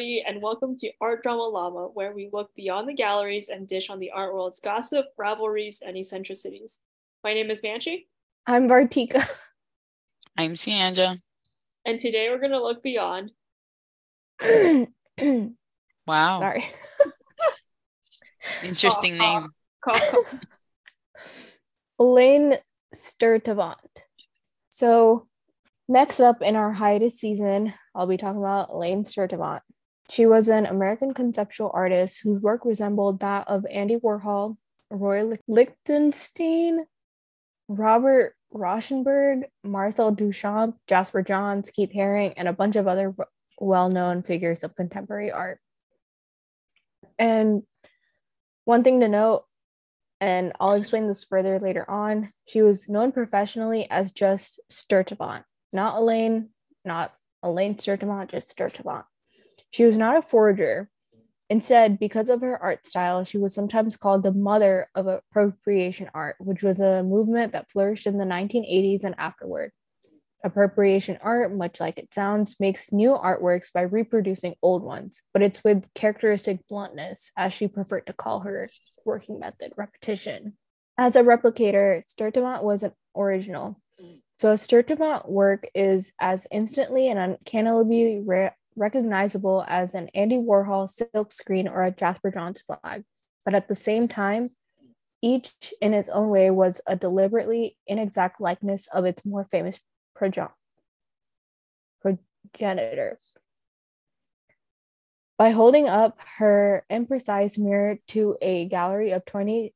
Hello, everybody, and welcome to Art Drama Llama, where we look beyond the galleries and dish on the art world's gossip, rivalries, and eccentricities. My name is Banshee, I'm Vartika. I'm Sianja. and today we're going to look beyond. Wow. Sorry. Interesting Cough, name. Cough, cough. Elaine Sturtevant. So, next up in our hiatus season, I'll be talking about Elaine Sturtevant. She was an American conceptual artist whose work resembled that of Andy Warhol, Roy Lichtenstein, Robert Rauschenberg, Marcel Duchamp, Jasper Johns, Keith Haring, and a bunch of other well known figures of contemporary art. And one thing to note, and I'll explain this further later on, she was known professionally as just Sturtevant, not Elaine, not Elaine Sturtevant, just Sturtevant. She was not a forger. Instead, because of her art style, she was sometimes called the mother of appropriation art, which was a movement that flourished in the 1980s and afterward. Appropriation art, much like it sounds, makes new artworks by reproducing old ones, but it's with characteristic bluntness, as she preferred to call her working method, repetition. As a replicator, Sturtevant was an original. So a Sturtevant work is as instantly and uncannily re- recognizable as an Andy Warhol silk screen or a Jasper Johns flag. But at the same time, each in its own way was a deliberately inexact likeness of its more famous proge- progenitor. By holding up her imprecise mirror to a gallery of 20,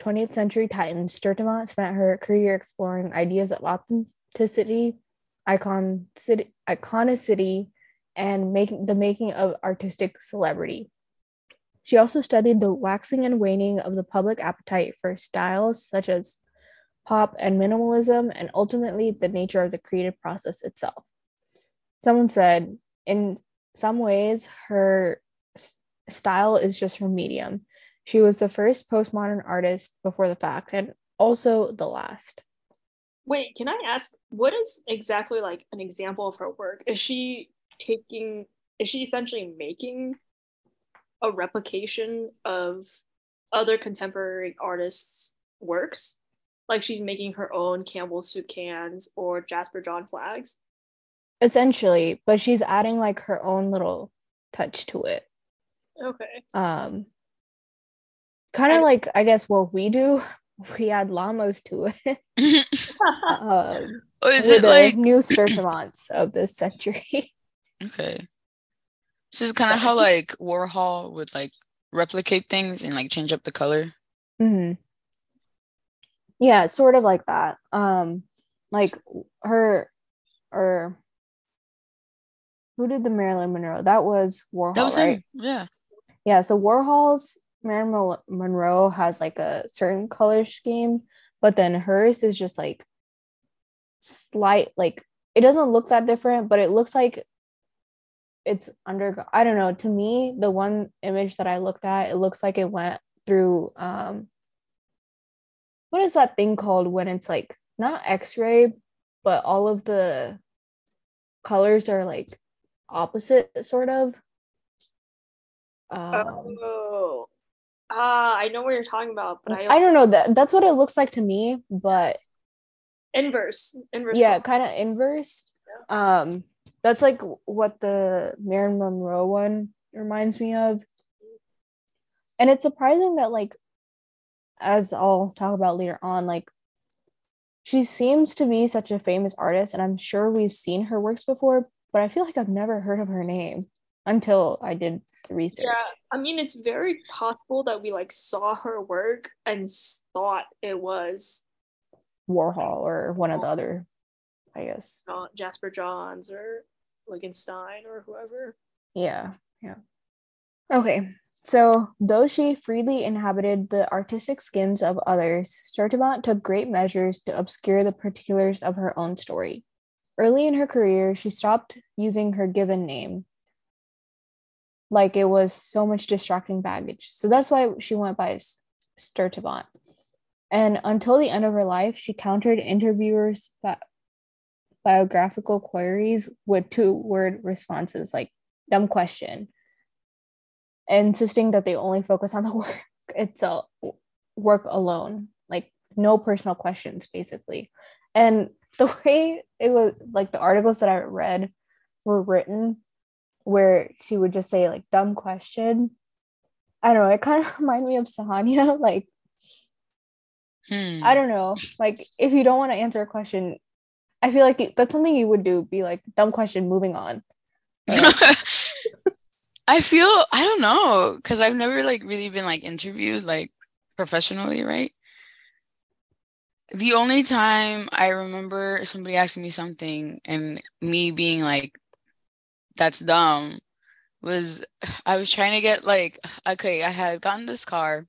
20th century titans, Sturtevant spent her career exploring ideas of authenticity, icon, iconicity, and making the making of artistic celebrity. She also studied the waxing and waning of the public appetite for styles such as pop and minimalism, and ultimately the nature of the creative process itself. Someone said, in some ways, her style is just her medium. She was the first postmodern artist before the fact, and also the last. Wait, can I ask, what is exactly like an example of her work? Is she taking, is she essentially making a replication of other contemporary artists' works? Like she's making her own Campbell's soup cans or Jasper John flags? Essentially, but she's adding like her own little touch to it. Okay. Um, kind of like I guess what we do, we add llamas to it. um, oh, is it like new Sturtevants of this century. Okay? So it's kind of how like Warhol would like replicate things and like change up the color. hmm Yeah, sort of like that. Um, like her or who did the Marilyn Monroe? That was Warhol, That was right? him. Yeah. Yeah, so Warhol's Marilyn Monroe has like a certain color scheme, but then hers is just like slight, like it doesn't look that different, but it looks like it's under. I don't know. To me, the one image that I looked at, it looks like it went through. um What is that thing called when it's like not X-ray, but all of the colors are like opposite, sort of. Um, Oh. Ah, I know what you're talking about, but I, I don't know that that's what it looks like to me, but inverse. Inverse. yeah, kind of inverse. Um, that's like what the Marilyn Monroe one reminds me of. And it's surprising that like as I'll talk about later on, like she seems to be such a famous artist, and I'm sure we've seen her works before, but I feel like I've never heard of her name until I did the research. Yeah, I mean, it's very possible that we like saw her work and thought it was Warhol or one of the other, I guess. Jasper Johns or Lichtenstein or whoever. Yeah, yeah. Okay, so though she freely inhabited the artistic skins of others, Sturtevant took great measures to obscure the particulars of her own story. Early in her career, she stopped using her given name, like it was so much distracting baggage. So that's why she went by Sturtevant. And until the end of her life, she countered interviewers' biographical queries with two word responses like dumb question, insisting that they only focus on the work itself, work alone, like no personal questions, basically. And the way it was like the articles that I read were written where she would just say like dumb question. I don't know, it kind of reminded me of Sahania. Like, Hmm. I don't know. Like, if you don't want to answer a question, I feel like that's something you would do. Be like, dumb question, moving on. I feel I don't know because I've never like really been like interviewed like professionally, right? The only time I remember somebody asking me something and me being like, "That's dumb," was I was trying to get like, okay, I had gotten this car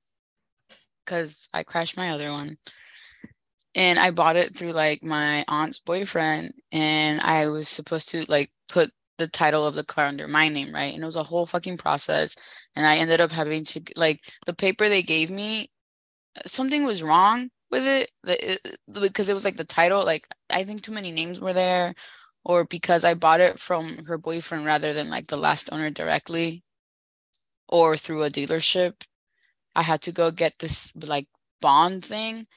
because I crashed my other one, and I bought it through like my aunt's boyfriend, and I was supposed to like put the title of the car under my name, right? And it was a whole fucking process. And I ended up having to like the paper they gave me, something was wrong with it, it- because it was like the title, like I think too many names were there, or because I bought it from her boyfriend rather than like the last owner directly, or through a dealership. I had to go get this like bond thing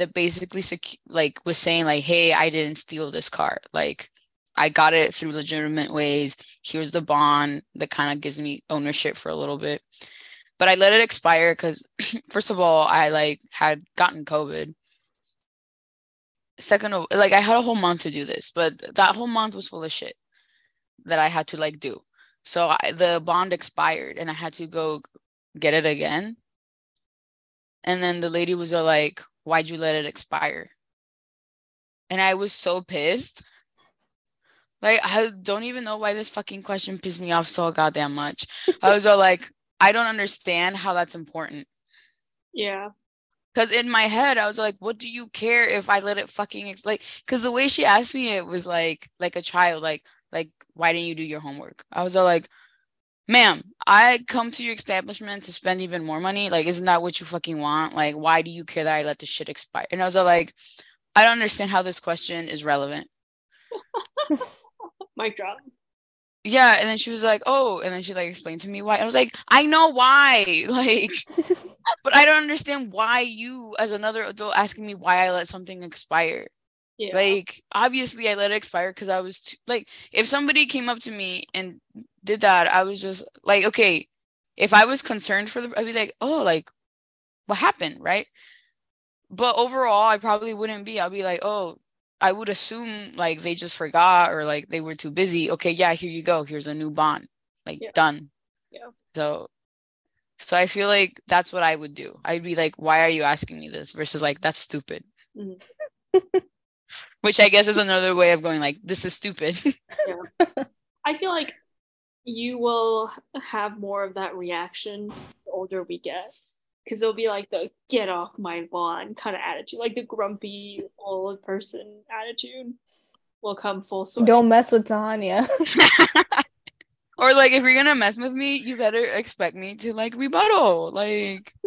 that basically like was saying like, hey, I didn't steal this car, like. I got it through legitimate ways. Here's the bond that kind of gives me ownership for a little bit. But I let it expire because, first of all, I like had gotten COVID. Second of like I had a whole month to do this, but that whole month was full of shit that I had to like do. So I, the bond expired and I had to go get it again. And then the lady was uh, like, "Why'd you let it expire?" And I was so pissed. Like I don't even know why this fucking question pissed me off so goddamn much. I was all like, I don't understand how that's important. Yeah. Cause in my head, I was like, what do you care if I let it fucking ex-? like? Cause the way she asked me, it was like like a child, like like why didn't you do your homework? I was all like, ma'am, I come to your establishment to spend even more money. Like, isn't that what you fucking want? Like, why do you care that I let this shit expire? And I was like, I don't understand how this question is relevant. Mic drop. yeah and then she was like oh and then she like explained to me why And i was like i know why like but i don't understand why you as another adult asking me why i let something expire Yeah. like obviously i let it expire because i was too, like if somebody came up to me and did that i was just like okay if i was concerned for the i'd be like oh like what happened? Right? But overall i probably wouldn't be i'll be like oh i would assume like they just forgot or like they were too busy. Okay yeah here you go. Here's a new bond. Like Yeah. done. Yeah. so so i feel like that's what i would do. I'd be like why are you asking me this? Versus like that's stupid. Mhm. which i guess is another way of going like this is stupid. Yeah. I feel like you will have more of that reaction the older we get. Because it'll be like the get off my lawn kind of attitude, like the grumpy old person attitude will come full swing. Don't mess with Tanya. or like if you're gonna mess with me you better expect me to like rebuttal like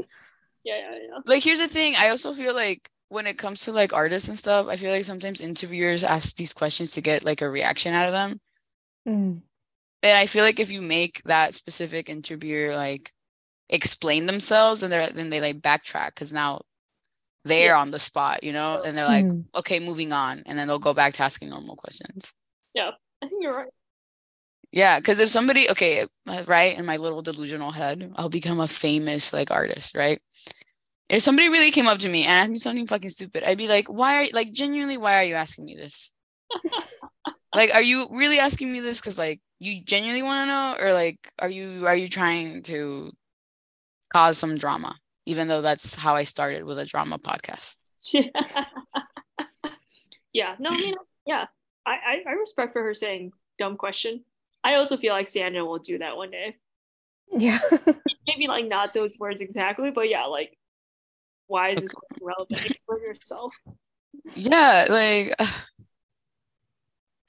Yeah, yeah, yeah. like here's the thing i also feel like when it comes to like artists and stuff i feel like sometimes interviewers ask these questions to get like a reaction out of them Mm. And i feel like if you make that specific interviewer like explain themselves and they're then they like backtrack because now they're Yeah. on the spot you know and they're like Mhm. okay moving on and then they'll go back to asking normal questions Yeah, I think you're right. Yeah, because if somebody, okay, right, in my little delusional head, I'll become a famous like artist, right? If somebody really came up to me and asked me something fucking stupid, I'd be like, why are you, like, genuinely, why are you asking me this? like, are you really asking me this because like you genuinely want to know, or like, are you are you trying to cause some drama? Even though that's how I started with a drama podcast. Yeah. yeah. No, I mean, yeah. I, I, I respect for her saying dumb question. I also feel like Sandra will do that one day. Yeah. Maybe like not those words exactly, but yeah, like why is this relevant? Explain yourself. Yeah, like,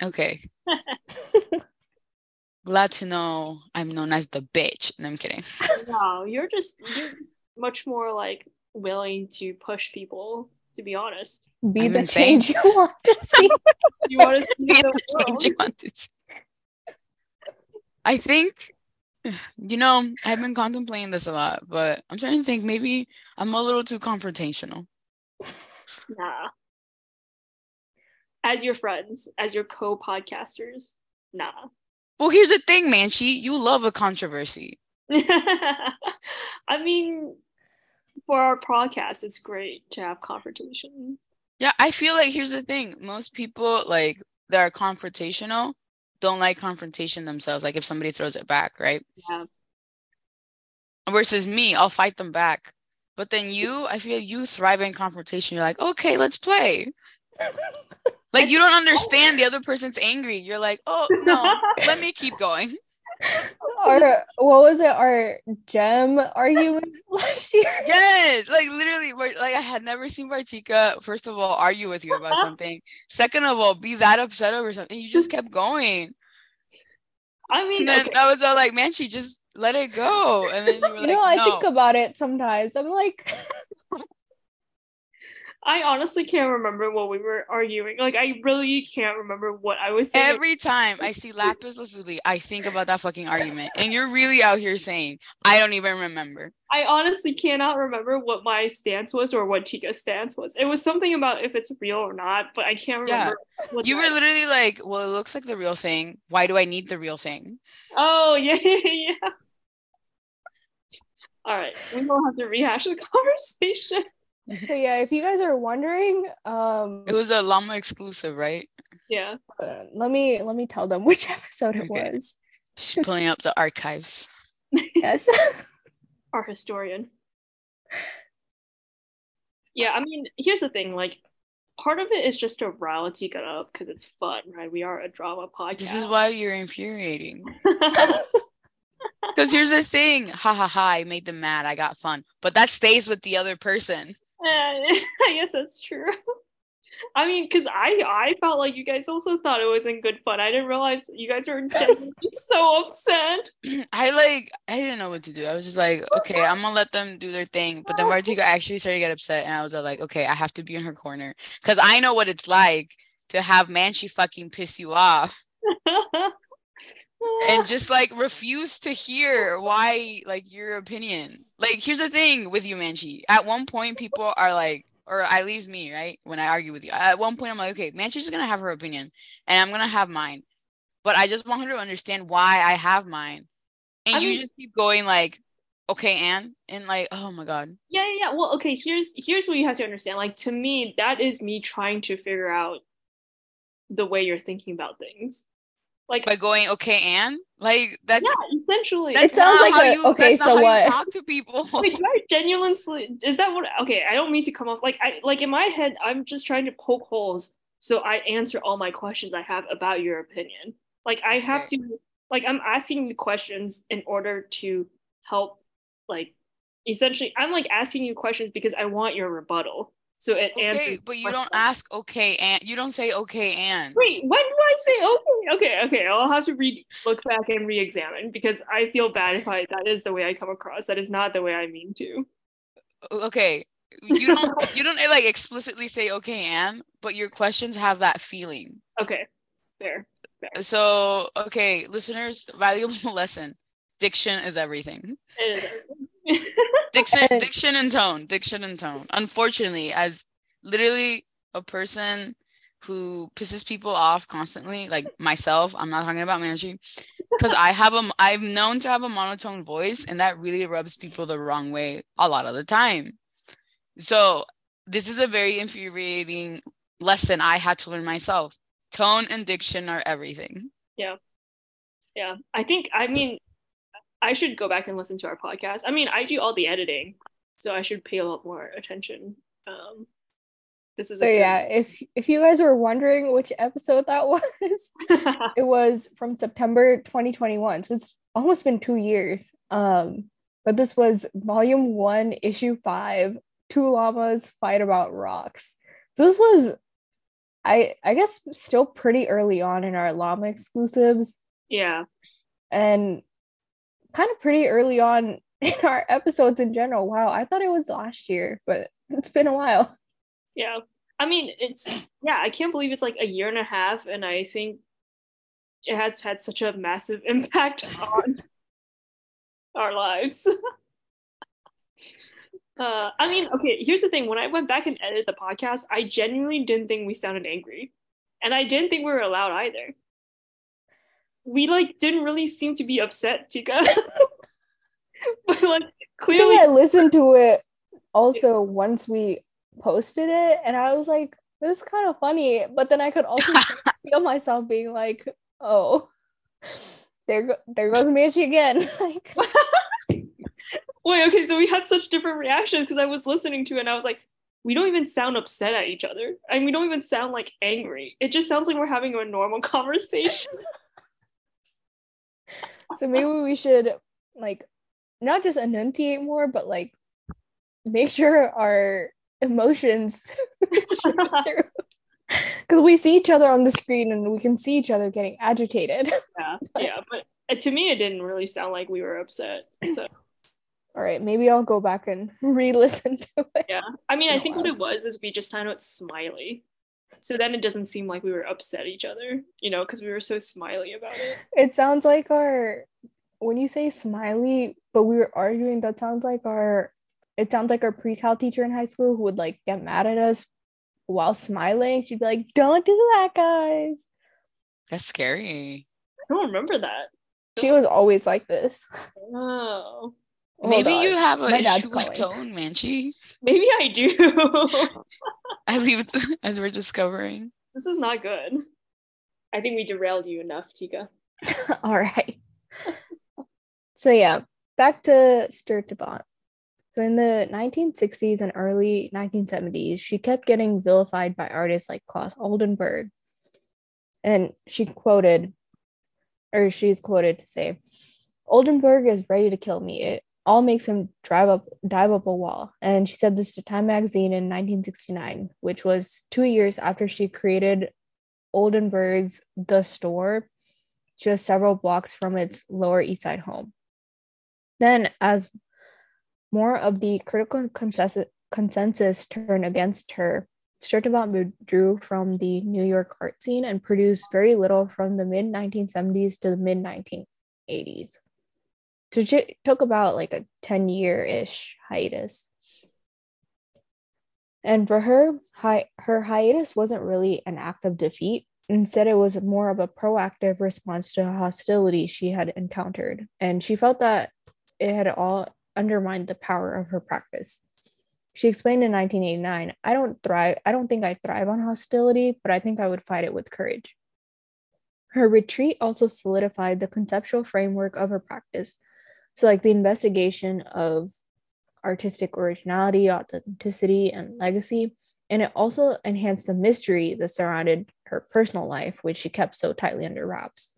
okay. Glad to know I'm known as the bitch. No, I'm kidding. No, you're just you're much more like willing to push people, to be honest. Be I'm the insane. change you want to see. You want to see Be the the change world. you want to see. I think, you know, I've been contemplating this a lot, but I'm trying to think maybe I'm a little too confrontational. Nah. As your friends, as your co-podcasters, nah. Well, here's the thing, Manchi. You love a controversy. I mean, for our podcast, it's great to have confrontations. Yeah, I feel like here's the thing. Most people like that are confrontational don't like confrontation themselves. Like if somebody throws it back, right? Yeah. Versus me, I'll fight them back. But then you, I feel you thrive in confrontation. You're like, okay, let's play. like you don't understand the other person's angry. You're like, oh no, let me keep going. Our what was it? Our gem argument last year. Yes, like literally, like I had never seen Vartika. First of all, argue with you about something. Second of all, be that upset over something. You just kept going. I mean, And then okay. I was all like, man, she just let it go. And then you were You like, know, I no. think about it sometimes. I'm like, I honestly can't remember what we were arguing. Like, I really can't remember what I was saying. Every time I see lapis lazuli, I think about that fucking argument. And you're really out here saying, I don't even remember. I honestly cannot remember what my stance was or what Tika's stance was. It was something about if it's real or not, but I can't Yeah. remember. what You were literally like, well, it looks like the real thing. Why do I need the real thing? Oh yeah, yeah, yeah. All right, we don't have to rehash the conversation. So yeah. If you guys are wondering, um, It was a llama exclusive, right? Yeah. uh, let me let me tell them which episode it Okay. was. She's pulling up the archives. Yes. our historian. Yeah, I mean, here's the thing. Like, part of it is just to rile Tika up because it's fun, right? We are a drama podcast. This is why you're infuriating. Because here's the thing. Ha ha ha. I made them mad. I got fun. But that stays with the other person. I guess that's true. I mean, because I I felt like you guys also thought it wasn't good fun. I didn't realize you guys were so upset. I like I didn't know what to do. I was just like, okay, I'm gonna let them do their thing. But then Vartika actually started to get upset, and I was like, okay, I have to be in her corner because I know what it's like to have Manchi fucking piss you off and just like refuse to hear why like your opinion. Like, here's the thing with you, Manchi. At one point, people are like, or at least me, right? When I argue with you, at one point, I'm like, okay, Manchi's gonna have her opinion, and I'm gonna have mine. But I just want her to understand why I have mine. And I you mean- just keep going like, okay, Anne, and like, oh my god. Yeah, yeah, yeah. Well, okay, here's here's what you have to understand. Like to me, that is me trying to figure out the way you're thinking about things. Like By going, okay, Anne, like that's yeah, essentially. that's It sounds not like how a- you, okay, that's not so how what? you talk to people. Wait, do I genuinely is that what okay, I don't mean to come off like I like in my head, I'm just trying to poke holes so I answer all my questions I have about your opinion. Like I have to like I'm asking the questions in order to help like essentially I'm like asking you questions because I want your rebuttal. So it Okay, answers but you don't ask okay, Anne. You don't say okay, Anne. Wait, when do I say okay? Okay, okay. I'll have to re look back and re-examine because I feel bad if I that is the way I come across. That is not the way I mean to. Okay. You don't you don't eh, like explicitly say okay, Anne, but your questions have that feeling. Okay, fair. So, okay, listeners, valuable lesson. Diction is everything. It is. Diction, And- diction and tone, diction and tone. Unfortunately, as literally a person who pisses people off constantly, like myself, I'm not talking about Manchi, because I have a, I'm known to have a monotone voice, and that really rubs people the wrong way a lot of the time. So this is a very infuriating lesson I had to learn myself. Tone and diction are everything. Yeah. Yeah, I think. I mean, I should go back and listen to our podcast. I mean, I do all the editing, so I should pay a lot more attention. Um, this is So a yeah, if if you guys were wondering which episode that was, it was from September 2021. So it's almost been two years. Um, but this was volume one, issue five, two llamas fight about rocks. This was I I guess still pretty early on in our llama exclusives yeah, and kind of pretty early on in our episodes in general. Wow, I thought it was last year, but it's been a while. yeah. I mean, it's yeah. I can't believe it's like a year and a half, and I think it has had such a massive impact on our lives. uh, I mean, okay, here's the thing. When I went back and edited the podcast, I genuinely didn't think we sounded angry. And I didn't think we were allowed either. We like didn't really seem to be upset, Tika. but like I clearly think I listened to it also once we posted it, and I was like, "This is kind of funny," but then I could also feel myself being like, "Oh, there, go- there goes Manchi again." like, Wait, okay, so we had such different reactions because I was listening to it and I was like, we don't even sound upset at each other. And we don't even sound like angry. It just sounds like we're having a normal conversation. So maybe we should like not just enunciate more, but like make sure our emotions because we see each other on the screen and we can see each other getting agitated. yeah, yeah. But uh, to me, it didn't really sound like we were upset. So, All right, maybe I'll go back and re-listen to it. yeah. I mean, I think what it was is we just sounded smiley. So then it doesn't seem like we were upset at each other, you know, because we were so smiley about it. It sounds like our when you say smiley, but we were arguing, that sounds like our it sounds like our pre-cal teacher in high school who would like get mad at us while smiling. She'd be like, Don't do that, guys. That's scary. I don't remember that. She was always like this. Oh, Hold Maybe on. you have an My dad's issue with calling. tone, Manchi. maybe I do. I leave it as we're discovering. this is not good. I think we derailed you enough, Tika. All right. So yeah, back to Sturtevant. So in the 1960s and early 1970s, she kept getting vilified by artists like Claes Oldenburg. And she quoted, or she's quoted to say, Oldenburg is ready to kill me. It all makes him drive up dive up a wall. And she said this to Time magazine in 1969, which was two years after she created Oldenburg's The Store, just several blocks from its Lower East Side home. Then, as more of the critical consensus, consensus turned against her, Sturtevant withdrew from the New York art scene and produced very little from the mid 1970s to the mid 1980s. So she took about like a 10 year ish hiatus. And for her, hi- her hiatus wasn't really an act of defeat. Instead, it was more of a proactive response to hostility she had encountered. And she felt that it had all undermined the power of her practice. She explained in 1989, I don't thrive, I don't think I thrive on hostility, but I think I would fight it with courage. Her retreat also solidified the conceptual framework of her practice. So, like the investigation of artistic originality, authenticity, and legacy. And it also enhanced the mystery that surrounded her personal life, which she kept so tightly under wraps.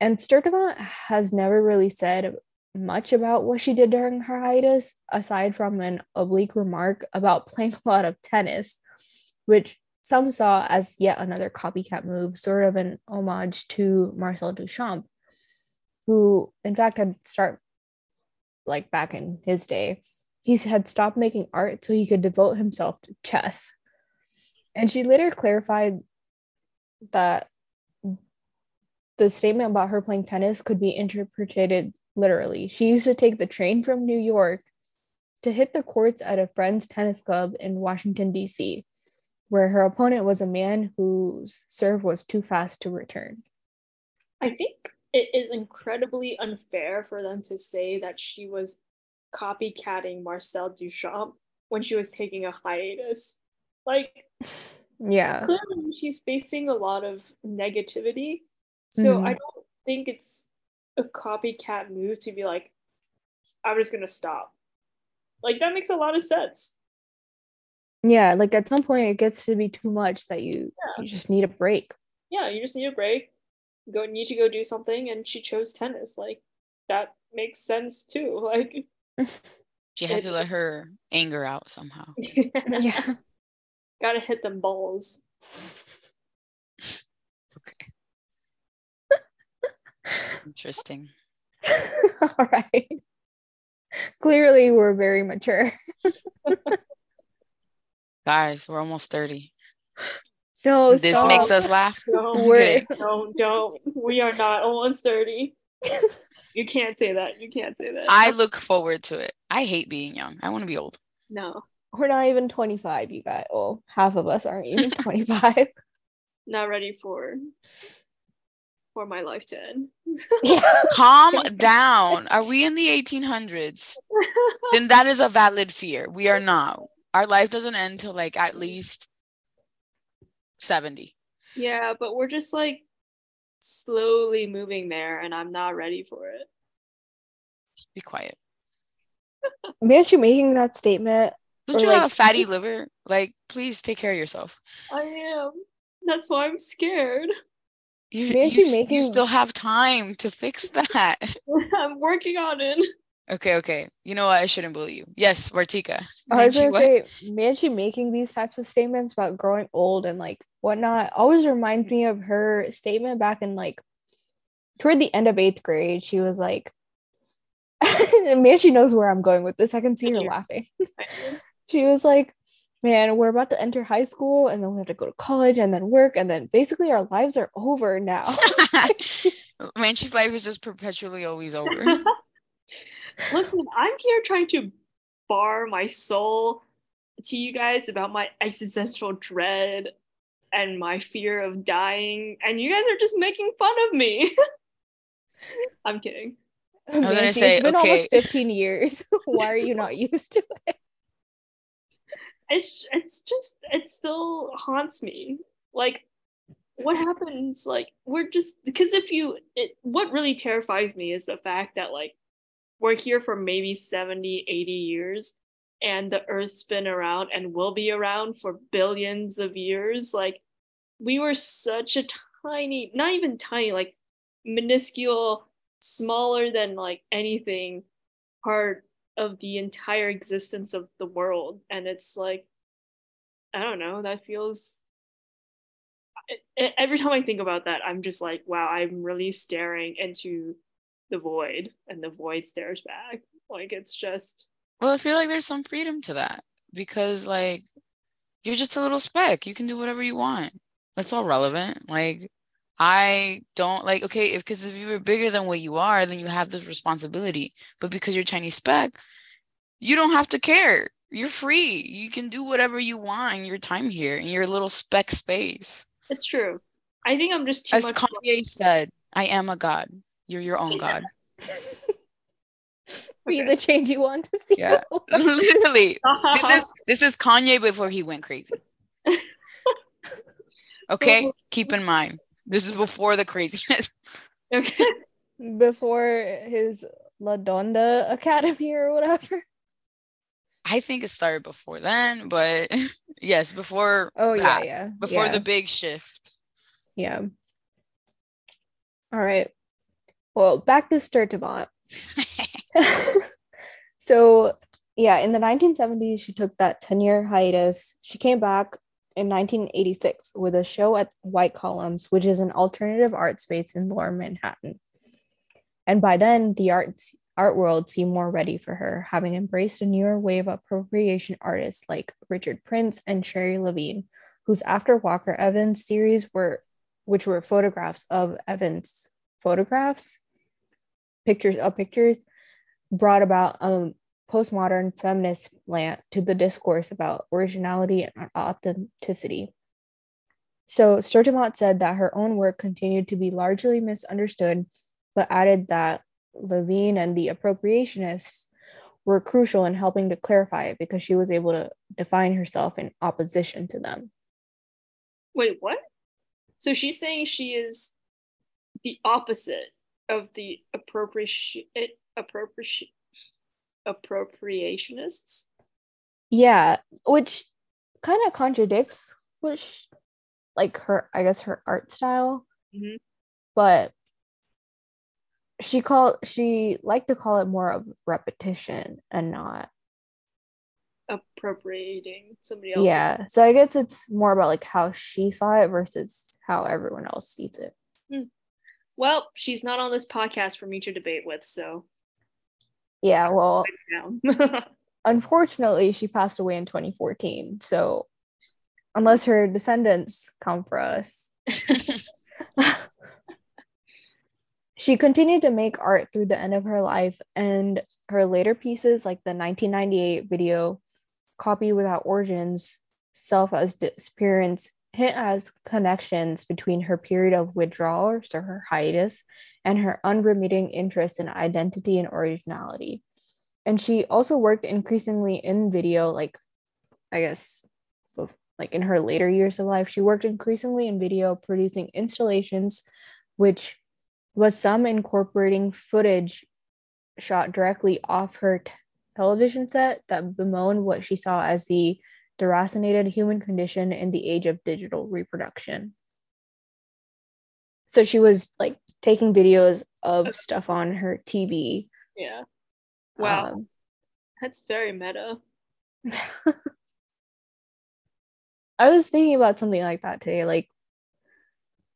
And Sturtevant has never really said much about what she did during her hiatus, aside from an oblique remark about playing a lot of tennis, which some saw as yet another copycat move, sort of an homage to Marcel Duchamp, who in fact had start like back in his day, he had stopped making art so he could devote himself to chess. And she later clarified that the statement about her playing tennis could be interpreted literally. She used to take the train from New York to hit the courts at a friend's tennis club in Washington, D.C., where her opponent was a man whose serve was too fast to return. I think it is incredibly unfair for them to say that she was copycatting Marcel Duchamp when she was taking a hiatus. Like, Yeah. clearly she's facing a lot of negativity. So Mhm. I don't think it's a copycat move to be like, I'm just gonna stop. Like that makes a lot of sense. Yeah, like at some point it gets to be too much that you Yeah. you just need a break. Yeah, you just need a break. Go need to go do something, and she chose tennis. Like that makes sense too. Like She had to let her anger out somehow. yeah. gotta hit them balls. Okay. Interesting. All right. Clearly we're very mature. Guys, we're almost 30. No, this stop. makes us laugh. No, I'm We're- kidding. don't, don't. We are not almost 30. you can't say that. You can't say that. I look forward to it. I hate being young. I want to be old. no, We're not even 25, you guys. Well, half of us aren't even 25. not ready for for my life to end. Calm down. Are we in the 1800s? Then that is a valid fear. We are not. Our life doesn't end till like at least 70. yeah, but we're just like slowly moving there, and I'm not ready for it. Be quiet. Aren't you making that statement? Don't Or, you like, have a fatty just- liver? Like, please take care of yourself. I am. That's why I'm scared. You, you, you s- you still have time to fix that. I'm working on it. Okay, okay. You know what? I shouldn't bully you. Yes, Vartika. I was gonna what? say, Manchi making these types of statements about growing old and like whatnot always reminds me of her statement back in like toward the end of eighth grade. She was like, Manchi knows where I'm going with this. I can see her laughing. she was like, Man, we're about to enter high school and then we have to go to college and then work and then basically our lives are over now. Manchi's life is just perpetually always over. Listen, I'm here trying to bar my soul to you guys about my existential dread and my fear of dying, and you guys are just making fun of me. I'm kidding. I'm gonna Manchi, say, it's been okay. almost 15 years. Why are you not used to it? It's it's just it still haunts me. Like what happens like we're just because if you it what really terrifies me is the fact that like we're here for maybe 70 80 years and the earth's been around and will be around for billions of years. Like we were such a tiny not even tiny like minuscule smaller than like anything part of the entire existence of the world. And it's like i don't know that feels every time i think about that i'm just like wow i'm really staring into the void and the void stares back like it's just Well, I feel like there's some freedom to that because, like, you're just a little speck. You can do whatever you want. That's all relevant. Like, I don't like, okay, if because if you were bigger than what you are, then you have this responsibility. But because you're tiny speck, you don't have to care. You're free. You can do whatever you want in your time here in your little speck space. it's true i think i'm just too As much Kanye said, I am a god. You're your own god. Be Okay. the change you want to see. Yeah. Literally. this is this is Kanye before he went crazy. Okay, keep in mind this is before the craziness. okay before his La Donda Academy or whatever. I think it started before then, but yes, before Oh yeah, yeah. before yeah, the big shift. yeah. All right. Well, back to Sturtevant. so yeah, in the 1970s, she took that 10-year hiatus. She came back in 1986 with a show at White Columns, which is an alternative art space in Lower Manhattan. And by then, the art art world seemed more ready for her, having embraced a newer wave of appropriation artists like Richard Prince and Sherrie Levine, whose After Walker Evans series were, which were photographs of Evans photographs, pictures of pictures, brought about a postmodern feminist slant to the discourse about originality and authenticity. So Sturtevant said that her own work continued to be largely misunderstood, but added that Levine and the appropriationists were crucial in helping to clarify it because she was able to define herself in opposition to them. wait what so she's saying she is the opposite of the appropriation appropriation appropriationists Yeah, which kind of contradicts which like her I guess her art style. Mhm. But she called she liked to call it more of repetition and not appropriating somebody else yeah. So I guess it's more about like how she saw it versus how everyone else sees it. Well she's not on this podcast for me to debate with so Yeah, well, unfortunately she passed away in 2014. So unless her descendants come for us. she continued to make art through the end of her life, and her later pieces, like the 1998 video Copy Without Origins, Self as Disappearance, hint as connections between her period of withdrawal, so her hiatus, and her unremitting interest in identity and originality. And she also worked increasingly in video, like I guess like in her later years of life, she worked increasingly in video, producing installations, which was some incorporating footage shot directly off her t- television set that bemoaned what she saw as the deracinated human condition in the age of digital reproduction. So she was like taking videos of stuff on her TV. Yeah. Wow. Um, That's very meta. I was thinking about something like that today. Like,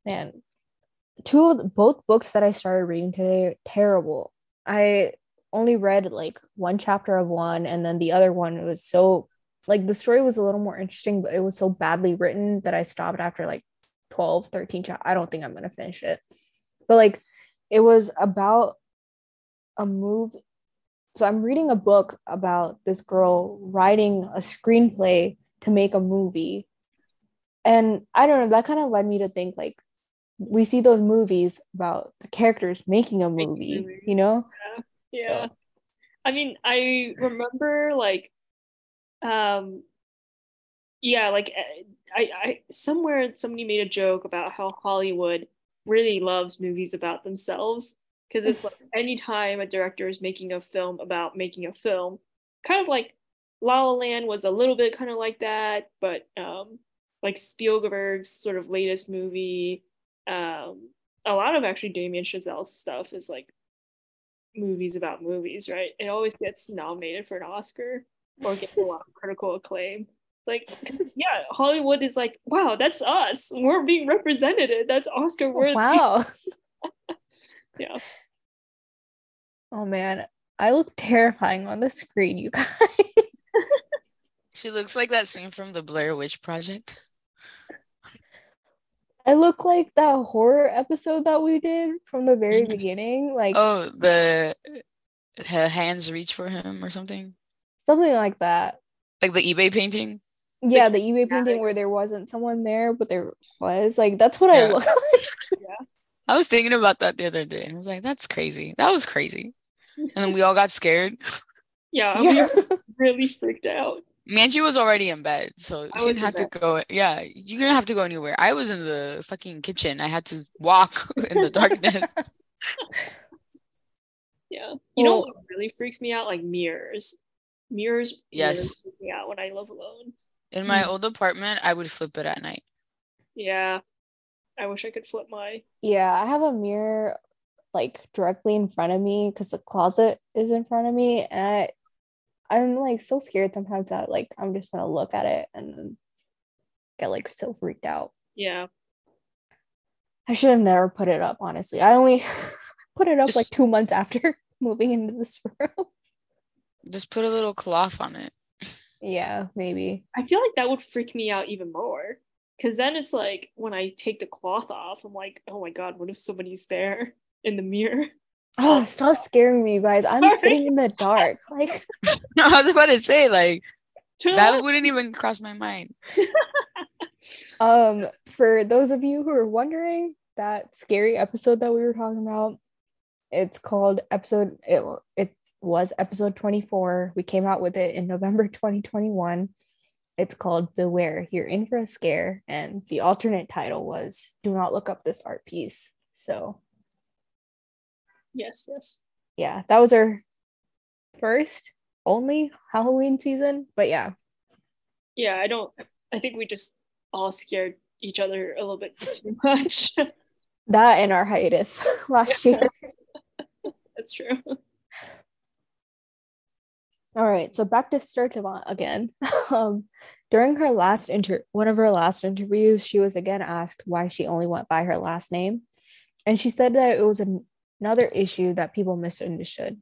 man, two of the, both books that I started reading today are terrible. I only read like one chapter of one, and then the other one was so like the story was a little more interesting, but it was so badly written that I stopped after like 12, 13 chapters. I don't think I'm gonna finish it. But like it was about a move. So I'm reading a book about this girl writing a screenplay to make a movie and i don't know that kind of led me to think like we see those movies about the characters making a movie you know yeah, yeah. So. i mean i remember like um yeah like eh, i i somewhere somebody made a joke about how hollywood really loves movies about themselves because it's like anytime a director is making a film about making a film kind of like La La Land was a little bit kind of like that, but um, like Spielberg's sort of latest movie. Um, a lot of actually Damien Chazelle's stuff is like movies about movies, right? It always gets nominated for an Oscar or gets a lot of critical acclaim. Like, yeah, Hollywood is like, wow, that's us. We're being represented. That's Oscar oh, worthy. Wow. yeah. Oh man, I look terrifying on the screen, you guys. she looks like that scene from the Blair Witch Project. I look like that horror episode that we did from the very mm-hmm. beginning. Like oh, the her hands reach for him or something. Something like that. Like the eBay painting. Yeah, the eBay painting where there wasn't someone there, but there was. Like that's what yeah. I look like. yeah. I was thinking about that the other day. And I was like, that's crazy. That was crazy. And then we all got scared. Yeah, yeah. we were really freaked out. Manchi was already in bed, so she didn't have to go. Yeah, you didn't have to go anywhere. I was in the fucking kitchen. I had to walk in the darkness. yeah, you well, know what really freaks me out? Like mirrors. Mirrors. Yes. Really freak me out when I live alone. In my hmm. old apartment, I would flip it at night. Yeah, I wish I could flip my. Yeah, I have a mirror like directly in front of me because the closet is in front of me, and I I'm like so scared sometimes that like I'm just gonna look at it and then get like so freaked out. Yeah. I should have never put it up, honestly. I only put it up just, like two months after moving into this room. Just put a little cloth on it. Yeah, maybe. I feel like that would freak me out even more. Cause then it's like when I take the cloth off, I'm like, oh my god, what if somebody's there in the mirror? Oh, stop scaring me, you guys. I'm Sorry. sitting in the dark. Like no, I was about to say, like that wouldn't even cross my mind. um, for those of you who are wondering, that scary episode that we were talking about, it's called episode it, it was episode 24. We came out with it in November 2021. It's called Beware, You're in for a Scare. And the alternate title was Do Not Look Up This Art Piece. So Yes, yes. Yeah, that was our first only Halloween season, but yeah. Yeah, I don't I think we just all scared each other a little bit too much. that and our hiatus last year. That's true. All right, so back to Sturtevant again. um, during her last inter one of her last interviews, she was again asked why she only went by her last name. And she said that it was an another issue that people misunderstood.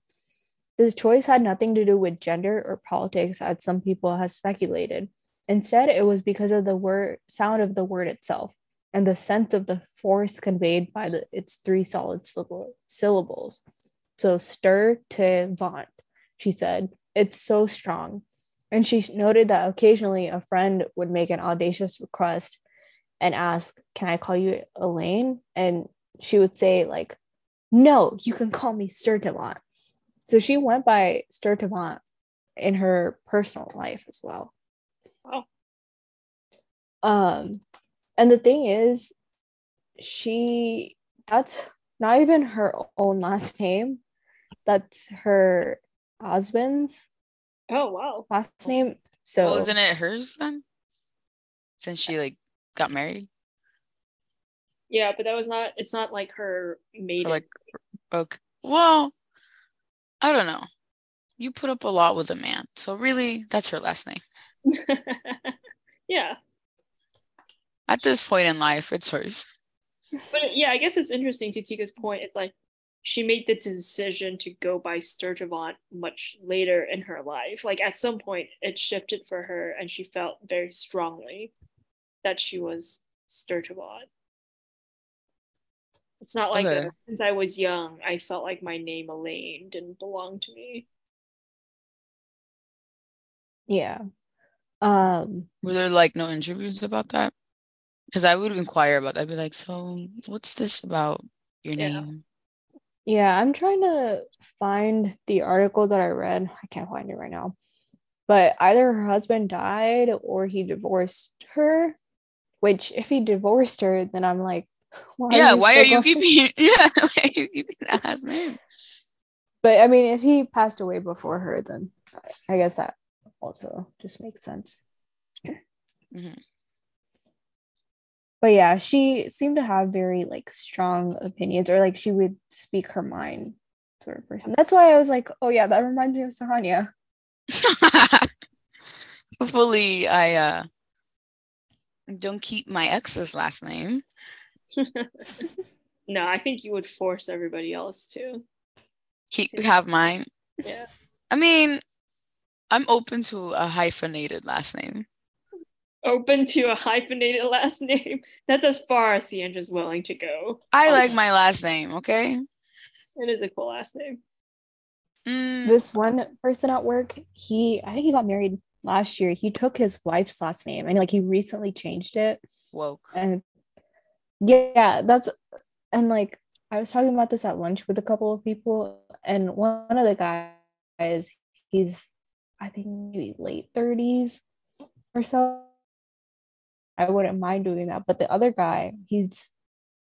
This choice had nothing to do with gender or politics, as some people have speculated. Instead, it was because of the word sound of the word itself and the sense of the force conveyed by the, its three solid syllable, syllables. So stir to vaunt, she said. It's so strong. And she noted that occasionally a friend would make an audacious request and ask, Can I call you Elaine? And she would say, like, no, you can call me Sturtevant. So she went by Sturtevant in her personal life as well. Wow. Um, and the thing is, she that's not even her own last name. That's her husband's Oh wow. last name. So Well, isn't it hers then? Since she like got married? Yeah, but that was not. It's not like her Or maiden. like okay. Well, I don't know. You put up a lot with a man. So really, that's her last name. yeah, At this point in life, it's hers. but yeah, I guess it's interesting to Tika's point. It's like she made the decision to go by Sturtevant much later in her life. Like at some point, it shifted for her, and she felt very strongly that she was Sturtevant. It's not like Okay. a, since I was young, I felt like my name Elaine didn't belong to me. yeah. Um Were there like no interviews about that? Because I would inquire about that. I'd be like, so what's this about your Yeah. name? Yeah, I'm trying to find the article that I read. I can't find it right now. But either her husband died or he divorced her, which if he divorced her, then I'm like, why yeah, why are you keeping yeah, why are you keeping that husband? name? But I mean, if he passed away before her, then I- guess that also just makes sense. Mhm. But yeah, she seemed to have very like strong opinions, or like she would speak her mind sort of person. That's why I was like, oh yeah, that reminds me of Sahanya. Hopefully I uh don't keep my ex's last name. no, I think you would force everybody else to. Keep have mine. Yeah. I mean, I'm open to a hyphenated last name. Open to a hyphenated last name. That's as far as Sandra's willing to go. I like my last name, okay? It is a cool last name. Mm, This one person at work, he I think he got married last year. He took his wife's last name and like he recently changed it. woke. And yeah, that's and like I was talking about this at lunch with a couple of people, and one of the guys, he's I think maybe late 30s or so. I wouldn't mind doing that. But the other guy, he's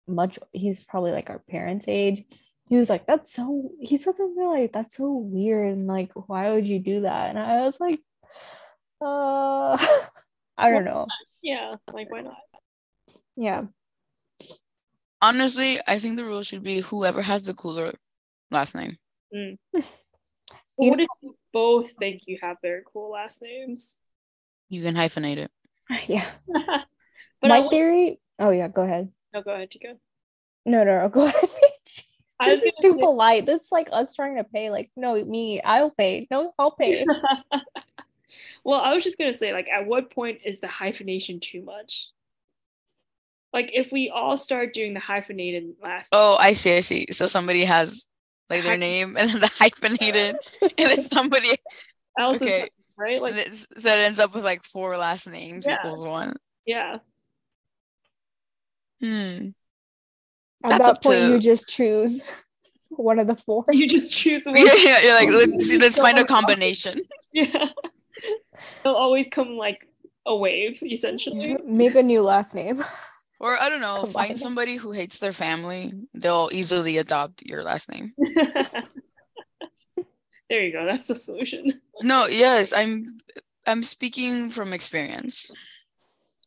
much he's probably like our parents' age. He was like, that's so he said something like that's so weird and like why would you do that? And I was like, uh I don't know. Yeah, like why not? Yeah. Honestly, I think the rule should be whoever has the cooler last name. But You what if you both think you have very cool last names? You can hyphenate it. Yeah. but My I, wa- theory. Oh yeah, go ahead. no, go ahead, Tika. No, no, no, go ahead. I was this is too say- polite. This is like us trying to pay. Like, no, me, I'll pay. No, I'll pay. well, I was just gonna say, like, at what point is the hyphenation too much? Like, if we all start doing the hyphenated last, Oh, I see, I see. So somebody has like their Hyphen- name and then the hyphenated, and then somebody else okay. Is right? Like, and so it ends up with like four last names Yeah. equals one. yeah, Hmm. At That's that up point, to- you just choose one of the four. you just choose one. Yeah, yeah, you're like let's see, let's find a combination. Yeah, it'll always come like a wave, essentially. Make a new last name. Or I don't know, Combine find somebody who hates their family. They'll easily adopt your last name. There you go. That's the solution. No, yes, I'm I'm speaking from experience.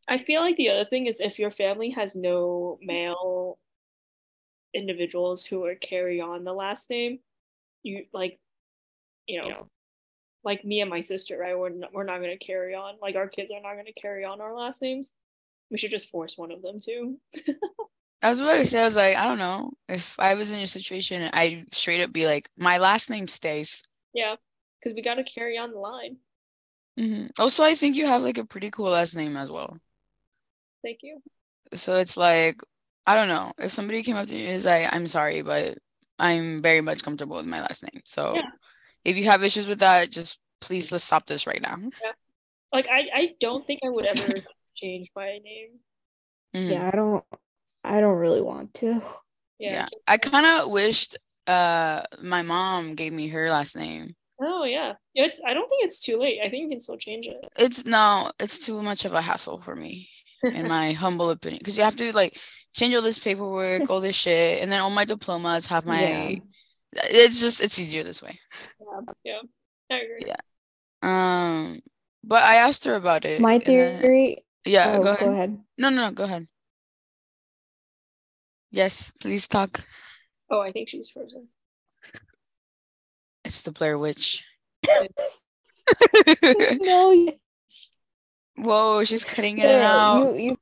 I feel like the other thing is if your family has no male individuals who are carry on the last name, you like, you know, like me and my sister, right? We're not, we're not going to carry on. Like our kids are not going to carry on our last names. We should just force one of them to. I was about to say, I was like, I don't know. If I was in your situation, I'd straight up be like, my last name stays. Yeah, because we got to carry on the line. hmm Also, I think you have like a pretty cool last name as well. Thank you. So it's like, I don't know. If somebody came up to me and is like, I'm sorry, but I'm very much comfortable with my last name. So Yeah. if you have issues with that, just please let's stop this right now. Like I, I don't think I would ever change my name. Mhm. Yeah, I don't I don't really want to. Yeah. Yeah. I kind of wished uh my mom gave me her last name. Oh yeah. Yeah, It's. I don't think it's too late. I think you can still change it. It's no, it's too much of a hassle for me, in my humble opinion. Because you have to like change all this paperwork, all this shit, and then all my diplomas have my Yeah. it's just it's easier this way. yeah. I agree. Yeah. Um but I asked her about it. My and then- theory. yeah, oh, go ahead. go ahead. No, no, no, go ahead. Yes, please talk. Oh, I think she's frozen. It's the Blair Witch. no, Whoa, she's cutting it out. you, you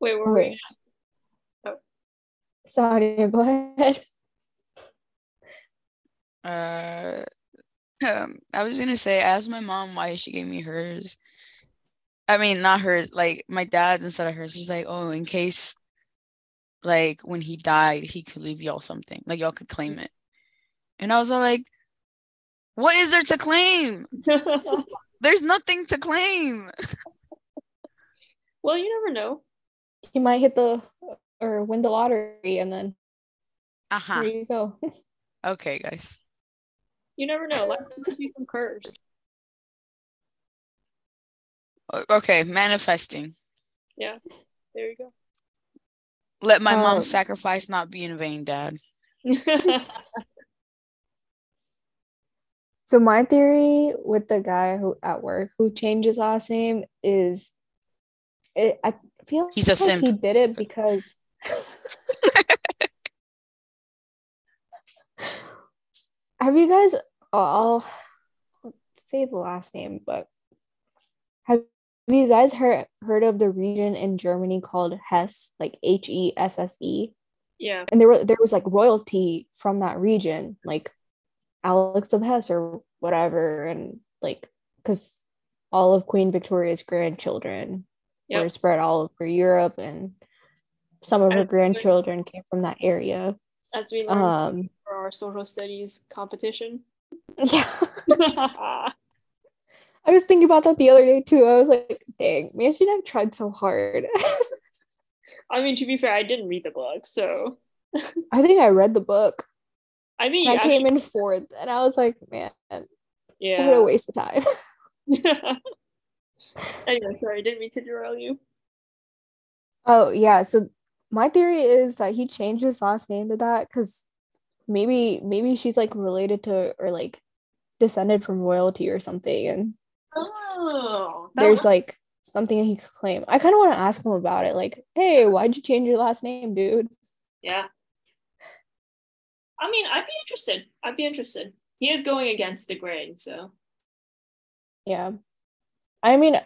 Wait, what were we Wait. gonna go ahead. Uh, um, I was gonna say, I asked my mom why she gave me hers. I mean, not hers, like my dad's instead of hers. She's like, oh, in case, like when he died, he could leave y'all something, like y'all could claim it. And I was all like, what is there to claim? There's nothing to claim. well, you never know. You might hit the or win the lottery and then Uh-huh. there you go. Okay, guys. You never know. Gives do some curves. O- Okay, manifesting. Yeah, there you go. Let my Um, mom's sacrifice not be in vain, Dad. So my theory with the guy who at work who changed his last name is it, I feel He's a like simp. he did it because have you guys oh, I'll say the last name, but have you guys heard heard of the region in Germany called Hesse, like H E S S E? yeah. and there were there was like royalty from that region, like Alex of Hesse or whatever, and like because all of Queen Victoria's grandchildren were spread all over Europe, and some of her And- grandchildren came from that area. As we learned Um, for our social studies competition. yeah, I was thinking about that the other day too. I was like, dang, man, I should have tried so hard. I mean, to be fair, I didn't read the book, so I think I read the book. I think I came actually, in fourth, and I was like, man, what a waste of time. anyway, sorry, I didn't mean to derail you. Oh yeah, so my theory is that he changed his last name to that because maybe maybe she's like related to or like descended from royalty or something, and Oh, there's was- like something he could claim. I kind of want to ask him about it, like, hey, why'd you change your last name, dude? yeah. I mean, I'd be interested. I'd be interested. He is going against the grain, so Yeah, I mean,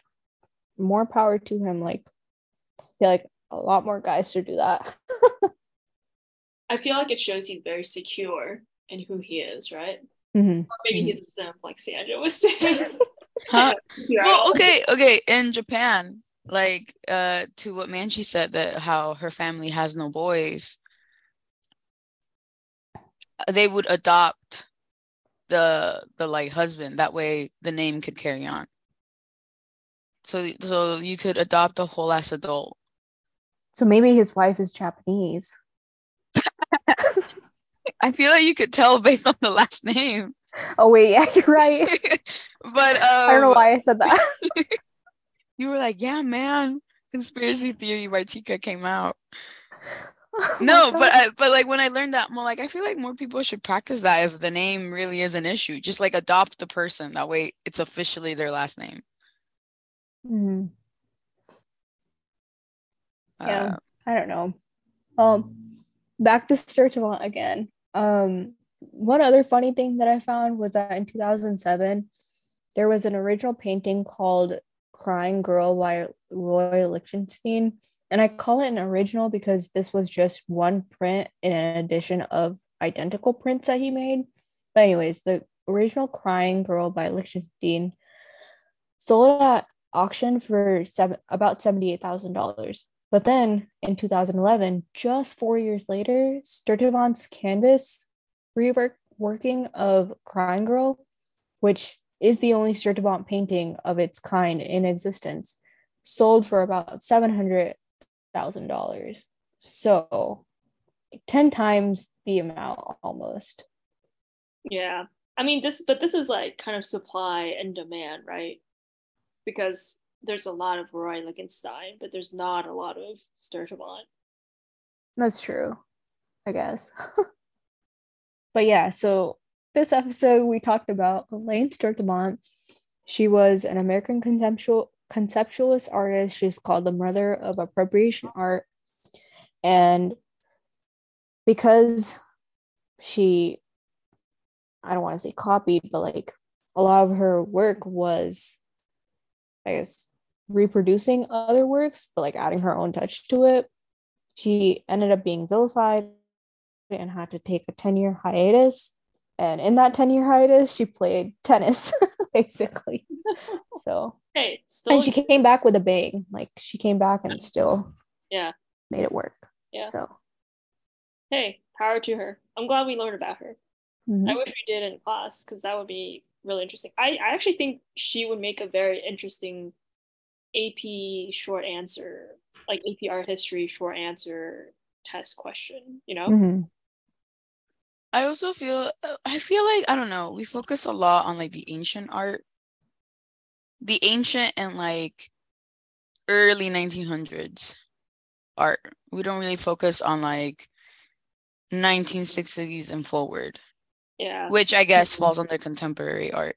more power to him. Like, I feel like a lot more guys should do that. I feel like it shows he's very secure in who he is, right? Mhm. Or maybe he's a simp, like Sandra was saying. Huh? Well, okay, okay. In Japan, like uh to what Manchi said that how her family has no boys, uh, they would adopt the the like husband. That way the name could carry on. So so you could adopt a whole ass adult. So maybe his wife is Japanese. I feel like you could tell based on the last name. Oh wait, yeah, you're right. but um, I don't know why I said that. you were like, yeah, man. Conspiracy theory Martika came out. No, but I, but like when I learned that, I'm like, I feel like more people should practice that if the name really is an issue. Just like adopt the person. That way, it's officially their last name. Mhm. Yeah. Uh, I don't know. Um, back to Sturtevant again. Um, one other funny thing that I found was that in 2007, there was an original painting called "Crying Girl" by Roy Lichtenstein, and I call it an original because this was just one print in an edition of identical prints that he made. But anyways, the original Crying Girl by Lichtenstein sold at auction for seven, about $78,000. But then in 2011, just four years later, Sturtevant's canvas reworking of Crying Girl, which is the only Sturtevant painting of its kind in existence, sold for about $700,000. So 10 times the amount almost. Yeah. I mean this but this is like kind of supply and demand, right? Because there's a lot of Roy Lichtenstein, but there's not a lot of Sturtevant. That's true, I guess. but yeah, so this episode we talked about Elaine Sturtevant. She was an American conceptual conceptualist artist. She's called the mother of appropriation art. And because she I don't want to say copied, but like a lot of her work was, I guess, reproducing other works, but like adding her own touch to it. She ended up being vilified and had to take a 10 year hiatus. And in that 10 year hiatus, she played tennis, basically. So, hey, still and she came back with a bang. Like, she came back and still yeah made it work. Yeah. So, hey, power to her. I'm glad we learned about her. mhm. I wish we did in class because that would be really interesting. I, I actually think she would make a very interesting AP short answer, like AP art history short answer test question, you know? Mhm. I also feel uh, I feel like I don't know, we focus a lot on like the ancient art. The ancient and like early 1900s art. We don't really focus on like 1960s and forward, Yeah. which I guess falls under contemporary art.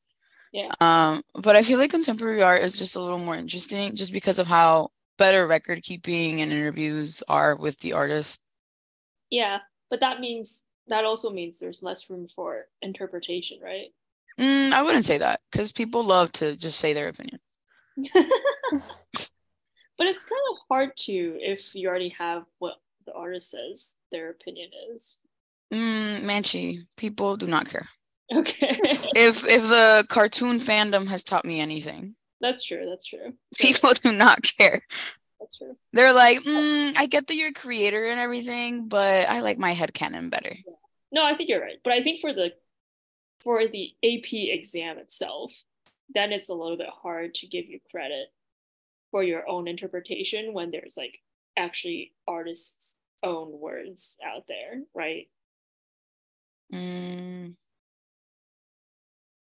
Yeah. Um, but I feel like contemporary art is just a little more interesting just because of how better record keeping and interviews are with the artist. Yeah. But that means, that also means there's less room for interpretation, right? Mm, I wouldn't say that because people love to just say their opinion. but it's kind of hard to if you already have what the artist says their opinion is. Mm, Manchi, people do not care. Okay. If if the cartoon fandom has taught me anything, that's true. That's true. people do not care. That's true. They're like, mm, I get that you're a creator and everything, but I like my headcanon better. No, I think you're right. But I think for the for the AP exam itself, then it's a little bit hard to give you credit for your own interpretation when there's like actually artists' own words out there, right? Mm,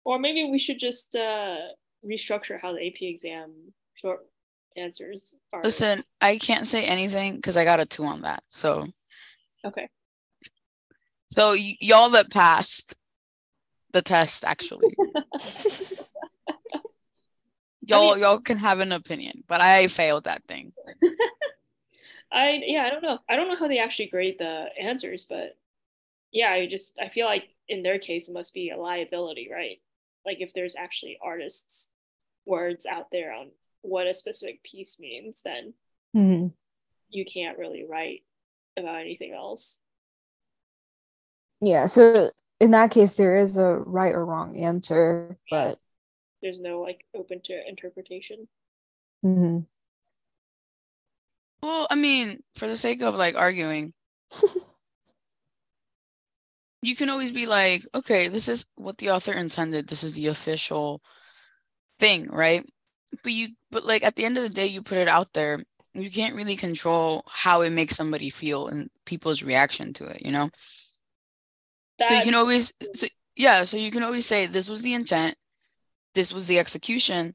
Or maybe we should just uh restructure how the AP exam short answers are. listen, I can't say anything because I got a two on that. So Okay. So y- y'all that passed the test actually. Y'all mean- y'all can have an opinion, but I failed that thing. I yeah, I don't know. I don't know how they actually grade the answers, but yeah, I just I feel like in their case it must be a liability, right? Like if there's actually artists' words out there on what a specific piece means, then Mhm. you can't really write about anything else. Yeah. So in that case, there is a right or wrong answer, but There's no like open to interpretation. mhm. Well, I mean, for the sake of like arguing, you can always be like, okay, this is what the author intended. This is the official thing, right? But you, but like at the end of the day, you put it out there. You can't really control how it makes somebody feel and people's reaction to it, you know? So you can always, so, yeah, so you can always say, this was the intent, this was the execution,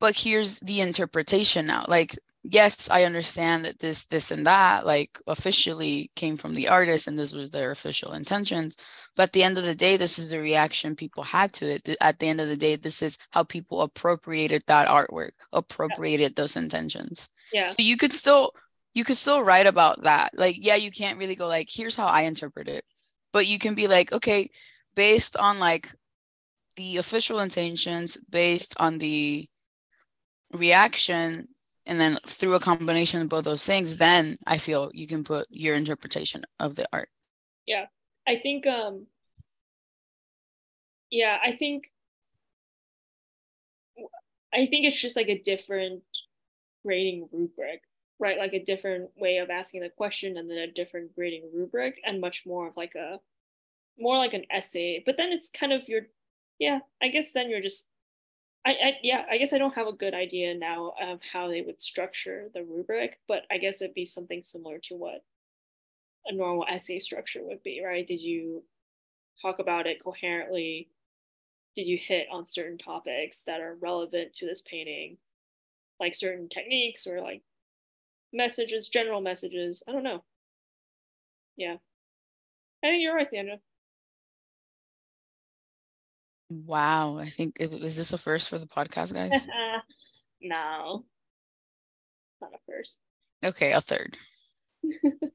but here's the interpretation now. Like, yes, I understand that this, this, and that, like, officially came from the artist and this was their official intentions. But at the end of the day, this is the reaction people had to it. At the end of the day, this is how people appropriated that artwork, appropriated those intentions. yeah. So you could still you could still write about that. Like, yeah, you can't really go like, here's how I interpret it. But you can be like, okay, based on like the official intentions, based on the reaction, and then through a combination of both those things, then I feel you can put your interpretation of the art. Yeah. I think um yeah, I think I think it's just like a different grading rubric, right? Like a different way of asking the question and then a different grading rubric and much more of like a more like an essay. But then it's kind of your yeah, I guess then you're just I, I yeah, I guess I don't have a good idea now of how they would structure the rubric, but I guess it'd be something similar to what a normal essay structure would be, right? Did you talk about it coherently? Did you hit on certain topics that are relevant to this painting? Like certain techniques or like messages, general messages. I don't know. Yeah. I think you're right, Sandra. Wow. I think is this a first for the podcast, guys? no. Not a first. Okay, a third.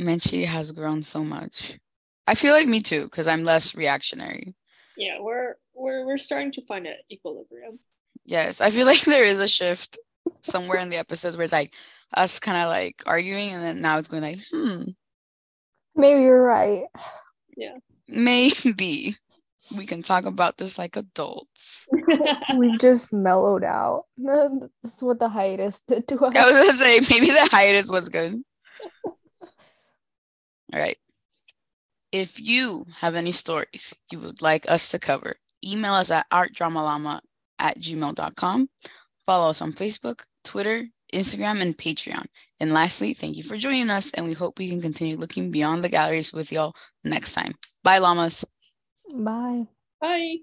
Manchi has grown so much. I feel like me too, because I'm less reactionary. Yeah, we're we're we're starting to find an equilibrium. Yes, I feel like there is a shift somewhere in the episodes where it's like us kind of like arguing, and then now it's going like, hmm. Maybe you're right. Yeah. Maybe we can talk about this like adults. We've just mellowed out. That's what the hiatus did to us. I was gonna say maybe the hiatus was good. All right. If you have any stories you would like us to cover, email us at artdramallama at gmail.com. Follow us on Facebook, Twitter, Instagram, and Patreon. And lastly, thank you for joining us, and we hope we can continue looking beyond the galleries with y'all next time. Bye, llamas. Bye. Bye.